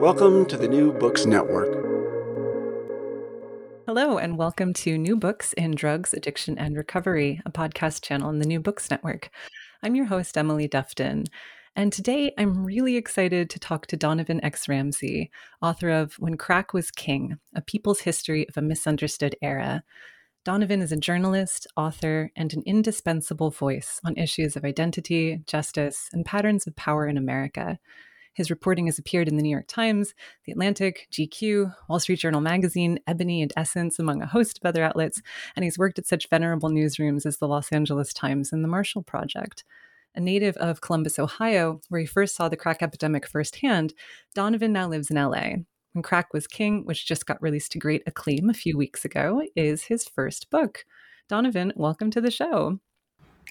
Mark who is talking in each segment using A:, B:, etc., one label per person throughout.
A: Welcome to the New Books Network.
B: Hello, and welcome to New Books in Drugs, Addiction, and Recovery, a podcast channel in the New Books Network. I'm your host, Emily Dufton. And today I'm really excited to talk to Donovan X. Ramsey, author of When Crack Was King A People's History of a Misunderstood Era. Donovan is a journalist, author, and an indispensable voice on issues of identity, justice, and patterns of power in America. His reporting has appeared in the New York Times, The Atlantic, GQ, Wall Street Journal Magazine, Ebony, and Essence, among a host of other outlets, and he's worked at such venerable newsrooms as the Los Angeles Times and the Marshall Project. A native of Columbus, Ohio, where he first saw the crack epidemic firsthand, Donovan now lives in LA. When Crack Was King, which just got released to great acclaim a few weeks ago, is his first book. Donovan, welcome to the show.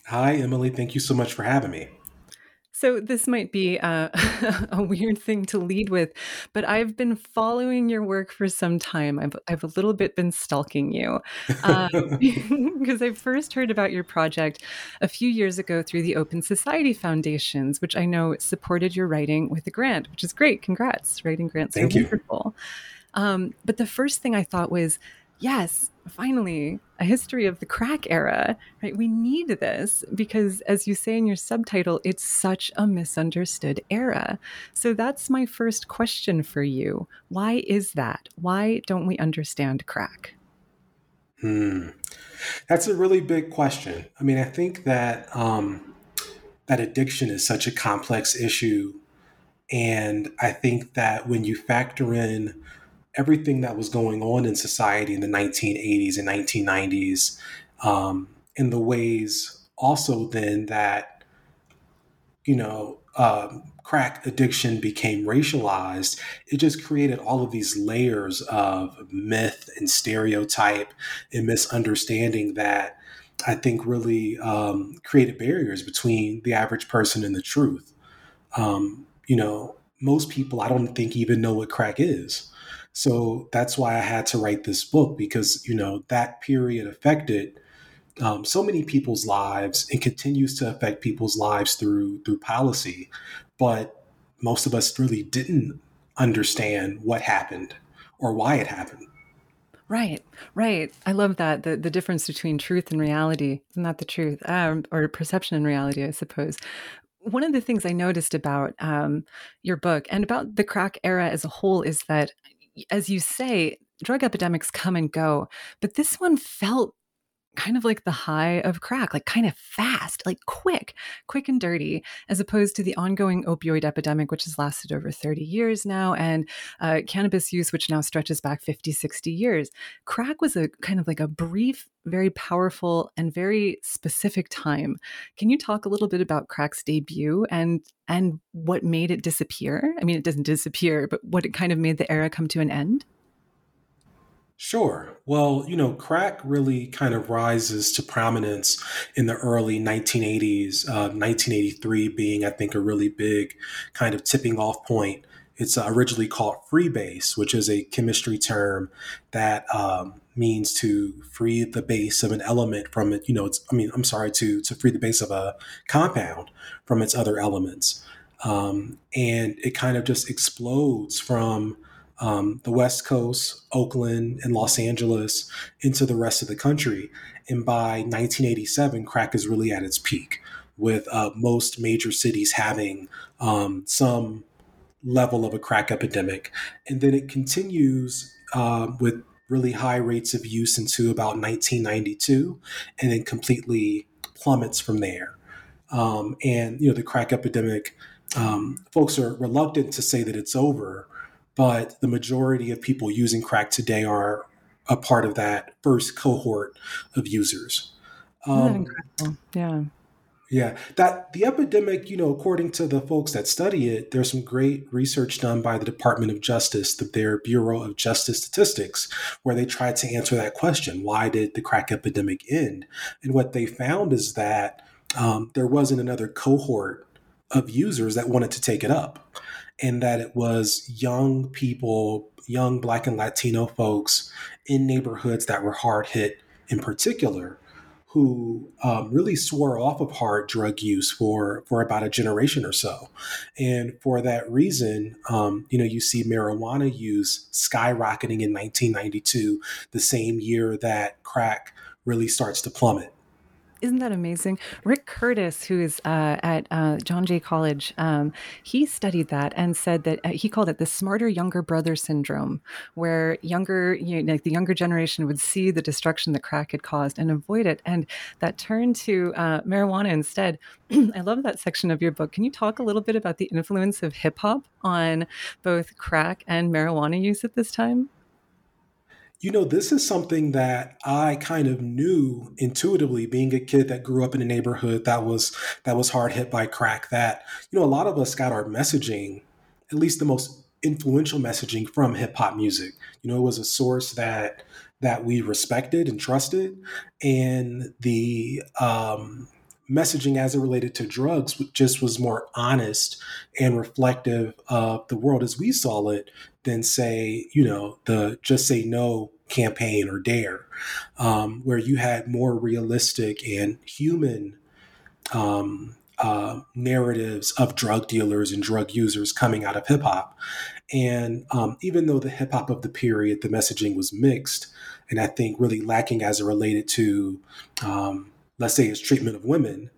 C: Hi, Emily. Thank you so much for having me.
B: So, this might be uh, a weird thing to lead with, but I've been following your work for some time. I've, I've a little bit been stalking you because uh, I first heard about your project a few years ago through the Open Society Foundations, which I know supported your writing with a grant, which is great. Congrats. Writing grants
C: Thank
B: are
C: you.
B: wonderful. Um, but the first thing I thought was, yes, finally, a history of the crack era, right? We need this because, as you say in your subtitle, it's such a misunderstood era. So that's my first question for you. Why is that? Why don't we understand crack?
C: Hmm. That's a really big question. I mean, I think that um, that addiction is such a complex issue, and I think that when you factor in everything that was going on in society in the 1980s and 1990s, um, in the ways also then that, you know, um, crack addiction became racialized, it just created all of these layers of myth and stereotype and misunderstanding that I think really um, created barriers between the average person and the truth. Um, you know, most people, I don't think, even know what crack is. So that's why I had to write this book because, you know, that period affected um, so many people's lives and continues to affect people's lives through through policy. But most of us really didn't understand what happened or why it happened.
B: Right, right. I love that the the difference between truth and reality. That the truth, um, or perception and reality? I suppose. One of the things I noticed about um, your book and about the crack era as a whole is that as you say, drug epidemics come and go, but this one felt kind of like the high of crack, like kind of fast, like quick, quick and dirty, as opposed to the ongoing opioid epidemic, which has lasted over 30 years now, and uh, cannabis use, which now stretches back 50, 60 years. Crack was a kind of like a brief, very powerful, and very specific time. Can you talk a little bit about crack's debut and and what made it disappear? I mean, it doesn't disappear, but what it kind of made the era come to an end?
C: Sure. Well, you know, crack really kind of rises to prominence in the early 1980s, uh, 1983 being, I think, a really big kind of tipping off point It's uh, originally called freebase, which is a chemistry term that um, means to free the base of an element from it. You know, it's, I mean, I'm sorry, to, to free the base of a compound from its other elements. Um, and it kind of just explodes from um, the West Coast, Oakland, and Los Angeles into the rest of the country. And by 1987, crack is really at its peak, with uh, most major cities having um, some level of a crack epidemic. And then it continues uh, with really high rates of use into about 1992, and then completely plummets from there. Um, and you know the crack epidemic, um, folks are reluctant to say that it's over, but the majority of people using crack today are a part of that first cohort of users.
B: Um, yeah.
C: Yeah, that the epidemic, you know, according to the folks that study it, there's some great research done by the Department of Justice, the, their Bureau of Justice Statistics, where they tried to answer that question: Why did the crack epidemic end? And what they found is that um, there wasn't another cohort of users that wanted to take it up, and that it was young people, young Black and Latino folks in neighborhoods that were hard hit, in particular who um, really swore off of hard drug use for for about a generation or so, and for that reason, um, you know, you see marijuana use skyrocketing in 1992, the same year that crack really starts to plummet.
B: Isn't that amazing? Rick Curtis, who is uh, at uh, John Jay College, um, he studied that and said that uh, he called it the smarter younger brother syndrome, where younger, you know, like the younger generation would see the destruction that crack had caused and avoid it, and that turned to uh, marijuana instead. I love that section of your book. Can you talk a little bit about the influence of hip hop on both crack and marijuana use at this time?
C: You know, this is something that I kind of knew intuitively being a kid that grew up in a neighborhood that was that was hard hit by crack that, you know, a lot of us got our messaging, at least the most influential messaging from hip hop music. You know, it was a source that that we respected and trusted and the um messaging as it related to drugs just was more honest and reflective of the world as we saw it than say, you know, the just say no campaign or DARE, um, where you had more realistic and human um, uh, narratives of drug dealers and drug users coming out of hip hop. And um, even though the hip hop of the period, the messaging was mixed, and I think really lacking as it related to, um, let's say, its treatment of women,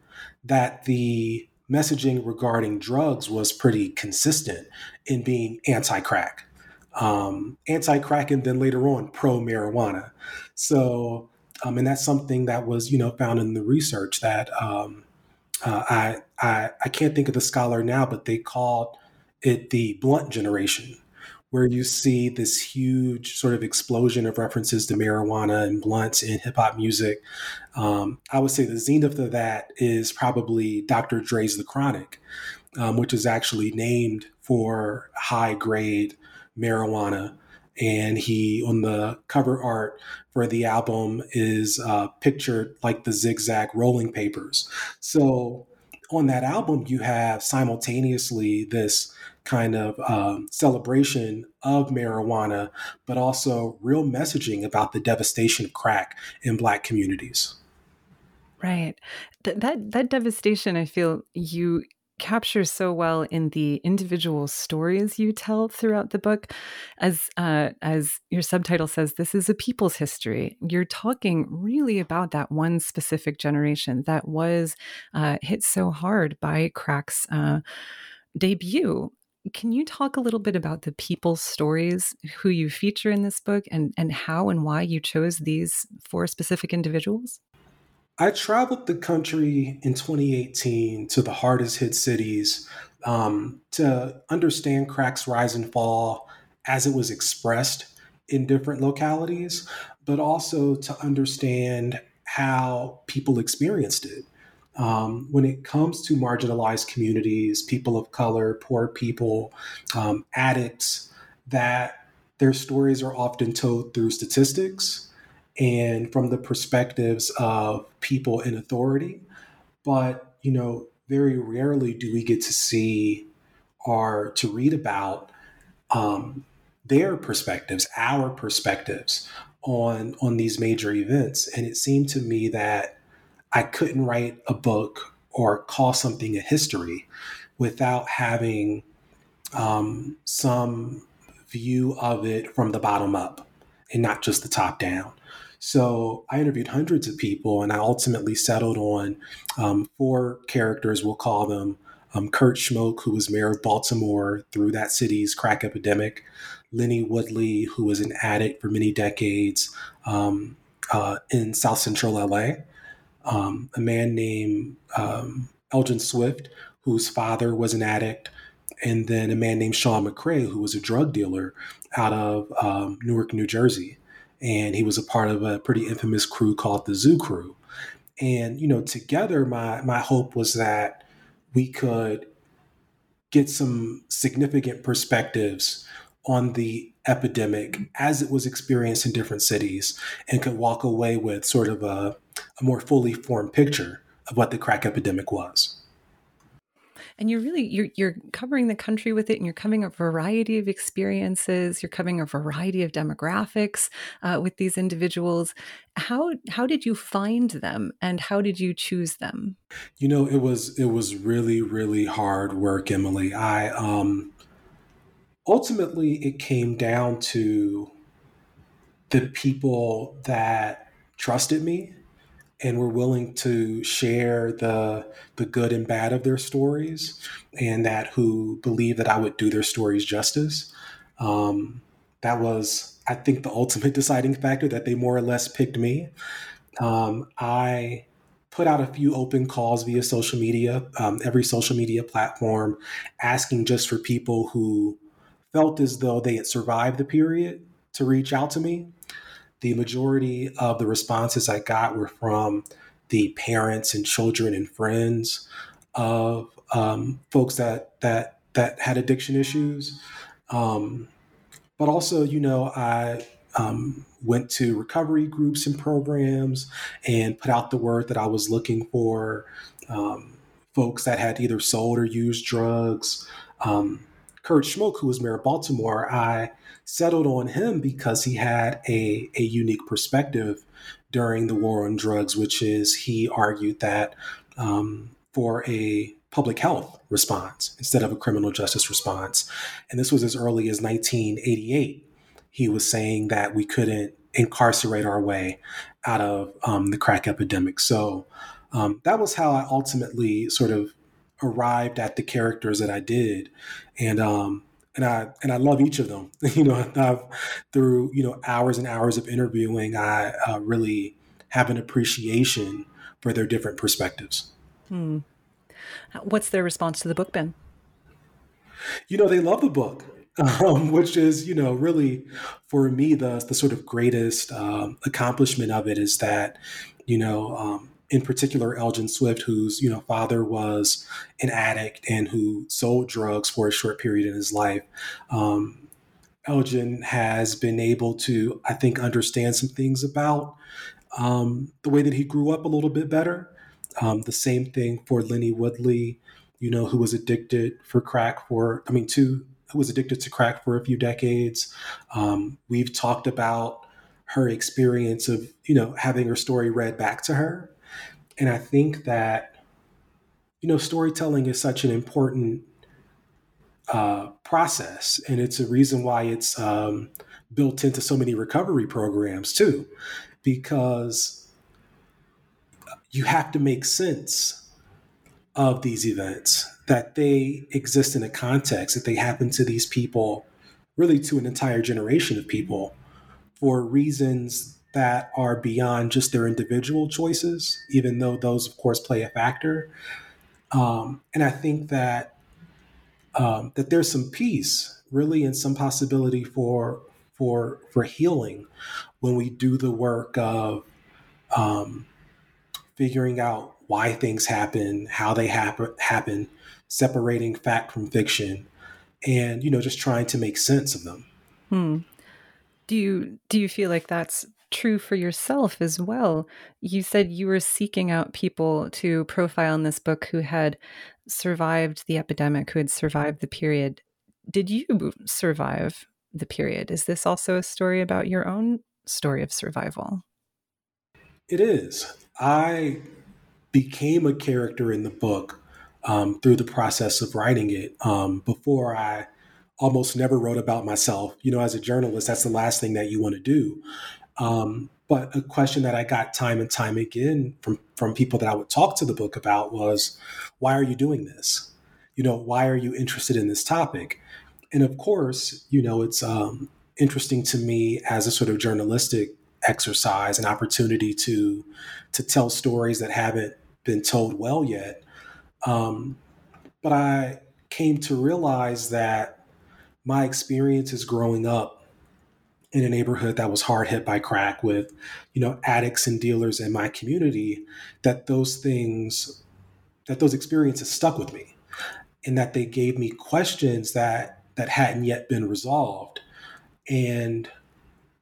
C: that the messaging regarding drugs was pretty consistent in being anti crack um, anti-crack and then later on pro-marijuana. So, um, and that's something that was you know found in the research that um, uh, I, I I can't think of the scholar now, but they called it the blunt generation, where you see this huge sort of explosion of references to marijuana and blunts in hip hop music. Um, I would say the zenith of that is probably Dr. Dre's The Chronic, um, which is actually named for high grade marijuana. And he, on the cover art for the album, is uh, pictured like the zigzag rolling papers. So on that album, you have simultaneously this kind of um, celebration of marijuana, but also real messaging about the devastation of crack in Black communities.
B: Right. Th- that that devastation, I feel you captures so well in the individual stories you tell throughout the book. As uh, as your subtitle says this is a people's history. You're talking really about that one specific generation that was uh, hit so hard by crack's uh, debut. Can you talk a little bit about the people's stories who you feature in this book and and how and why you chose these four specific individuals
C: I traveled the country in 2018 to the hardest hit cities um, to understand crack's rise and fall as it was expressed in different localities, but also to understand how people experienced it. Um, when it comes to marginalized communities, people of color, poor people, um, addicts, that their stories are often told through statistics and from the perspectives of people in authority. But, you know, very rarely do we get to see or to read about um, their perspectives, our perspectives on on these major events. And it seemed to me that I couldn't write a book or call something a history without having um, some view of it from the bottom up and not just the top down. So I interviewed hundreds of people, and I ultimately settled on um, four characters. We'll call them um, Kurt Schmoke, who was mayor of Baltimore through that city's crack epidemic, Lennie Woodley, who was an addict for many decades um, uh, in South Central LA, um, a man named um, Elgin Swift, whose father was an addict, and then a man named Shawn McCray, who was a drug dealer out of um, Newark, New Jersey. And he was a part of a pretty infamous crew called the Zoo Crew. And, you know, together, my, my hope was that we could get some significant perspectives on the epidemic as it was experienced in different cities and could walk away with sort of a, a more fully formed picture of what the crack epidemic was
B: and you're really you're you're covering the country with it and you're covering a variety of experiences. You're covering a variety of demographics uh, with these individuals. How how did you find them and how did you choose them?
C: You know it was it was really really hard work emily. I um ultimately it came down to the people that trusted me and were willing to share the the good and bad of their stories, and that who believed that I would do their stories justice. Um, that was, I think, the ultimate deciding factor that they more or less picked me. Um, I put out a few open calls via social media, um, every social media platform, asking just for people who felt as though they had survived the period to reach out to me the majority of the responses I got were from the parents and children and friends of um, folks that that that had addiction issues. Um, but also, you know, I um, went to recovery groups and programs and put out the word that I was looking for um, folks that had either sold or used drugs. Um, Kurt Schmoke, who was mayor of Baltimore, I settled on him because he had a, a unique perspective during the war on drugs, which is he argued that um, for a public health response instead of a criminal justice response. And this was as early as 1988. He was saying that we couldn't incarcerate our way out of um, the crack epidemic. So um, that was how I ultimately sort of arrived at the characters that I did. And um, and I and I love each of them. you know, I've, through you know hours and hours of interviewing, I uh, really have an appreciation for their different perspectives.
B: Hmm. What's their response to the book been?
C: You know, they love the book, um, which is you know really for me the the sort of greatest um, accomplishment of it is that you know um, in particular Elgin Swift, whose you know father was an addict and who sold drugs for a short period in his life. Um, Elgin has been able to, I think, understand some things about um, the way that he grew up a little bit better. Um, the same thing for Lennie Woodley, you know, who was addicted for crack for, I mean, to who was addicted to crack for a few decades. Um, we've talked about her experience of, you know, having her story read back to her and I think that, you know, storytelling is such an important uh, process. And it's a reason why it's um, built into so many recovery programs, too, because you have to make sense of these events, that they exist in a context, that they happen to these people, really to an entire generation of people for reasons that are beyond just their individual choices, even though those, of course, play a factor. Um, and I think that um, that there's some peace, really, and some possibility for for for healing when we do the work of um, figuring out why things happen, how they happen, happen, separating fact from fiction, and you know, just trying to make sense of them.
B: Hmm. Do you do you feel like that's true for yourself as well. You said you were seeking out people to profile in this book who had survived the epidemic, who had survived the period. did you survive the period? Is this also a story about your own story of survival?
C: It is. I became a character in the book um, through the process of writing it. Um, before I almost never wrote about myself. You know, as a journalist, that's the last thing that you want to do. Um, but a question that I got time and time again from from people that I would talk to the book about was, why are you doing this? You know, why are you interested in this topic? And of course, you know, it's um, interesting to me as a sort of journalistic exercise, an opportunity to to tell stories that haven't been told well yet. Um, but I came to realize that my experiences growing up in a neighborhood that was hard hit by crack with, you know, addicts and dealers in my community, that those things, that those experiences stuck with me, and that they gave me questions that that hadn't yet been resolved, and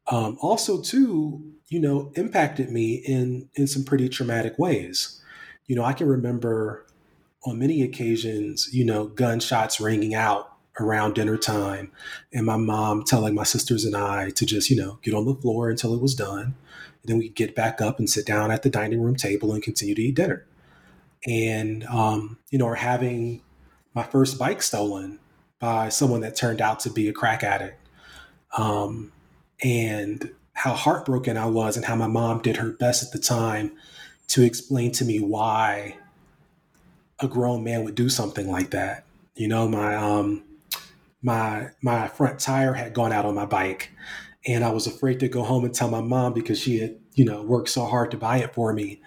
C: um, also too, you know, impacted me in in some pretty traumatic ways. You know, I can remember on many occasions, you know, gunshots ringing out around dinner time and my mom telling my sisters and I to just, you know, get on the floor until it was done. And then we get back up and sit down at the dining room table and continue to eat dinner. And, um, you know, or having my first bike stolen by someone that turned out to be a crack addict. Um, and how heartbroken I was and how my mom did her best at the time to explain to me why a grown man would do something like that. You know, my um my my front tire had gone out on my bike and I was afraid to go home and tell my mom because she had, you know, worked so hard to buy it for me.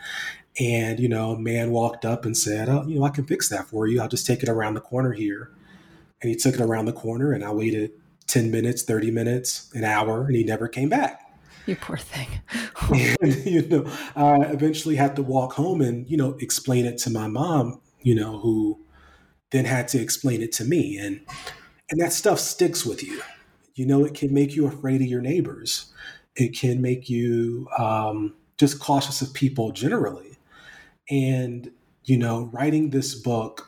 C: And, you know, a man walked up and said, Oh, you know, I can fix that for you. I'll just take it around the corner here. And he took it around the corner and I waited 10 minutes, 30 minutes, an hour, and he never came back.
B: You poor thing.
C: and, you know, I eventually had to walk home and, you know, explain it to my mom, you know, who then had to explain it to me. And and that stuff sticks with you. You know, it can make you afraid of your neighbors. It can make you um, just cautious of people generally. And, you know, writing this book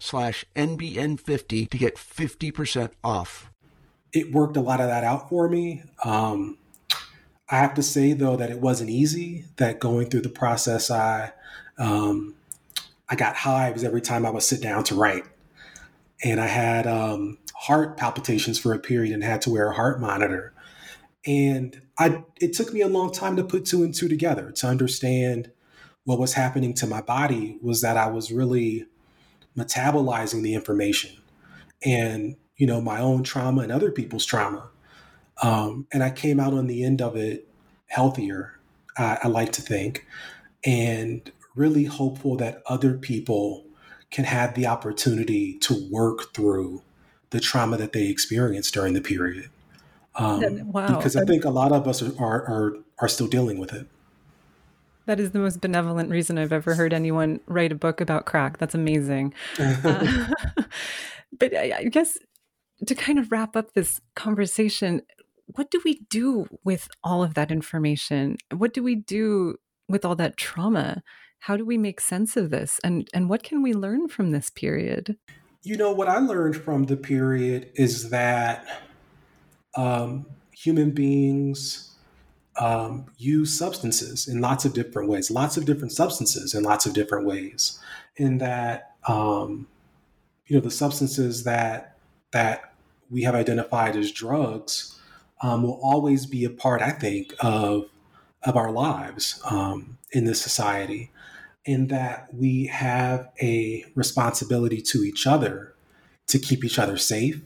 A: slash NBN50 to get 50% off.
C: It worked a lot of that out for me. Um, I have to say though that it wasn't easy. That going through the process, I um, I got hives every time I would sit down to write, and I had um, heart palpitations for a period and had to wear a heart monitor. And I it took me a long time to put two and two together to understand what was happening to my body was that I was really metabolizing the information and you know my own trauma and other people's trauma um, and i came out on the end of it healthier I, I like to think and really hopeful that other people can have the opportunity to work through the trauma that they experienced during the period um, wow. because i think a lot of us are, are, are, are still dealing with it
B: that is the most benevolent reason I've ever heard anyone write a book about crack. That's amazing. uh, but I, I guess to kind of wrap up this conversation, what do we do with all of that information? What do we do with all that trauma? How do we make sense of this? And and what can we learn from this period?
C: You know, what I learned from the period is that um, human beings um, use substances in lots of different ways, lots of different substances in lots of different ways. In that, um, you know, the substances that that we have identified as drugs um, will always be a part, I think, of of our lives um, in this society, in that we have a responsibility to each other to keep each other safe,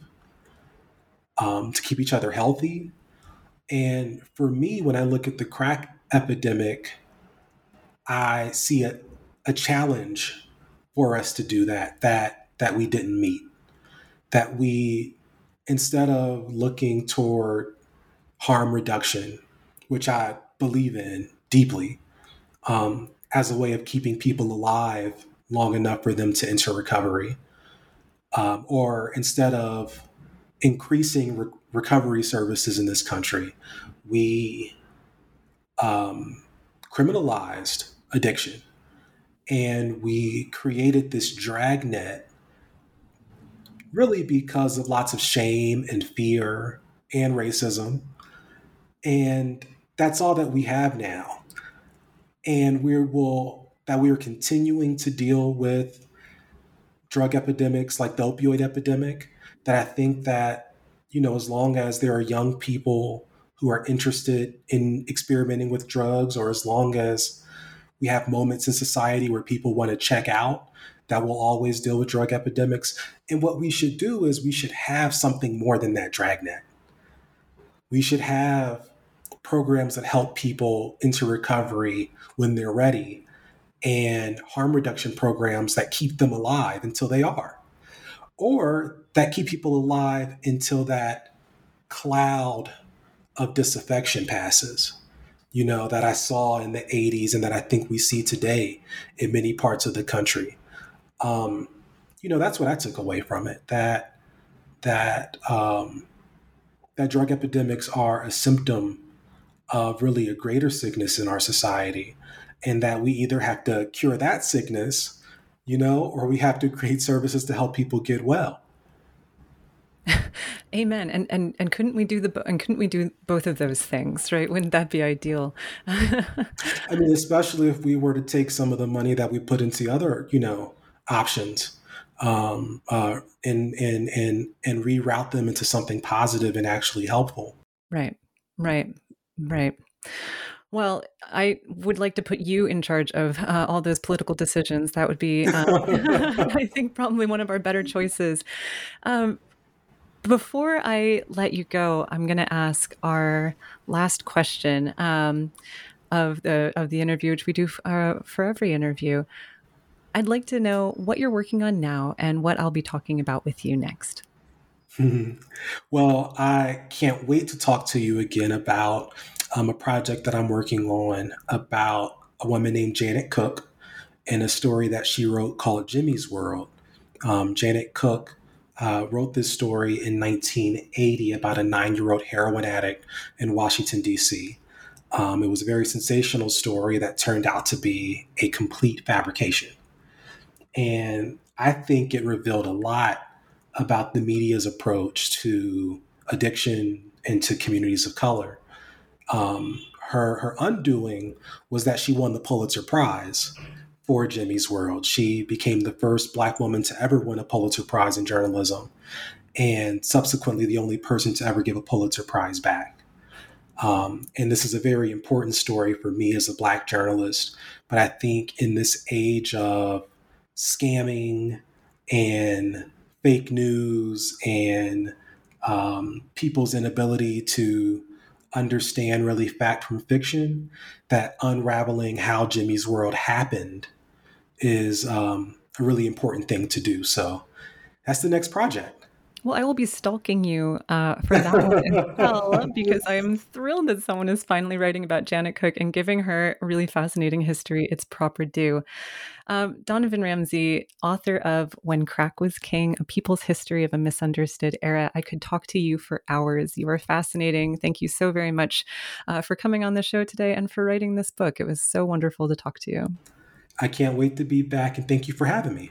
C: um, to keep each other healthy. And for me, when I look at the crack epidemic, I see a, a challenge for us to do that, that that we didn't meet. That we, instead of looking toward harm reduction, which I believe in deeply, um, as a way of keeping people alive long enough for them to enter recovery, um, or instead of increasing re- recovery services in this country, we um, criminalized addiction and we created this dragnet really because of lots of shame and fear and racism. And that's all that we have now. And we will that we are continuing to deal with drug epidemics like the opioid epidemic that I think that, you know, as long as there are young people who are interested in experimenting with drugs, or as long as we have moments in society where people want to check out, that will always deal with drug epidemics. And what we should do is we should have something more than that dragnet. We should have programs that help people into recovery when they're ready and harm reduction programs that keep them alive until they are, or that keep people alive until that cloud of disaffection passes, you know, that I saw in the 80s and that I think we see today in many parts of the country. Um, you know, that's what I took away from it. That that um, that drug epidemics are a symptom of really a greater sickness in our society, and that we either have to cure that sickness, you know, or we have to create services to help people get well.
B: Amen. And and and couldn't we do the and couldn't we do both of those things, right? Wouldn't that be ideal?
C: I mean, especially if we were to take some of the money that we put into other, you know, options, um, uh, and and and and reroute them into something positive and actually helpful.
B: Right. Right. Right. Well, I would like to put you in charge of uh, all those political decisions. That would be, um, I think, probably one of our better choices. Um, before I let you go, I'm going to ask our last question um, of the of the interview, which we do uh, for every interview. I'd like to know what you're working on now and what I'll be talking about with you next.
C: well, I can't wait to talk to you again about um, a project that I'm working on about a woman named Janet Cooke and a story that she wrote called Jimmy's World. Um, Janet Cooke uh, wrote this story in 1980 about a nine year old heroin addict in Washington, D.C. Um, it was a very sensational story that turned out to be a complete fabrication. And I think it revealed a lot about the media's approach to addiction and to communities of color. Um, her, her undoing was that she won the Pulitzer Prize for Jimmy's World. She became the first Black woman to ever win a Pulitzer Prize in journalism, and subsequently the only person to ever give a Pulitzer Prize back. Um, and this is a very important story for me as a Black journalist. But I think in this age of scamming and fake news and um, people's inability to understand really fact from fiction, that unraveling how Jimmy's world happened is um, a really important thing to do. So that's the next project.
B: Well, I will be stalking you uh, for that one as well, because I'm thrilled that someone is finally writing about Janet Cooke and giving her really fascinating history its proper due. Um, Donovan Ramsey, author of When Crack Was King, A People's History of a Misunderstood Era. I could talk to you for hours. You are fascinating. Thank you so very much uh, for coming on the show today and for writing this book. It was so wonderful to talk to you.
C: I can't wait to be back, and thank you for having me.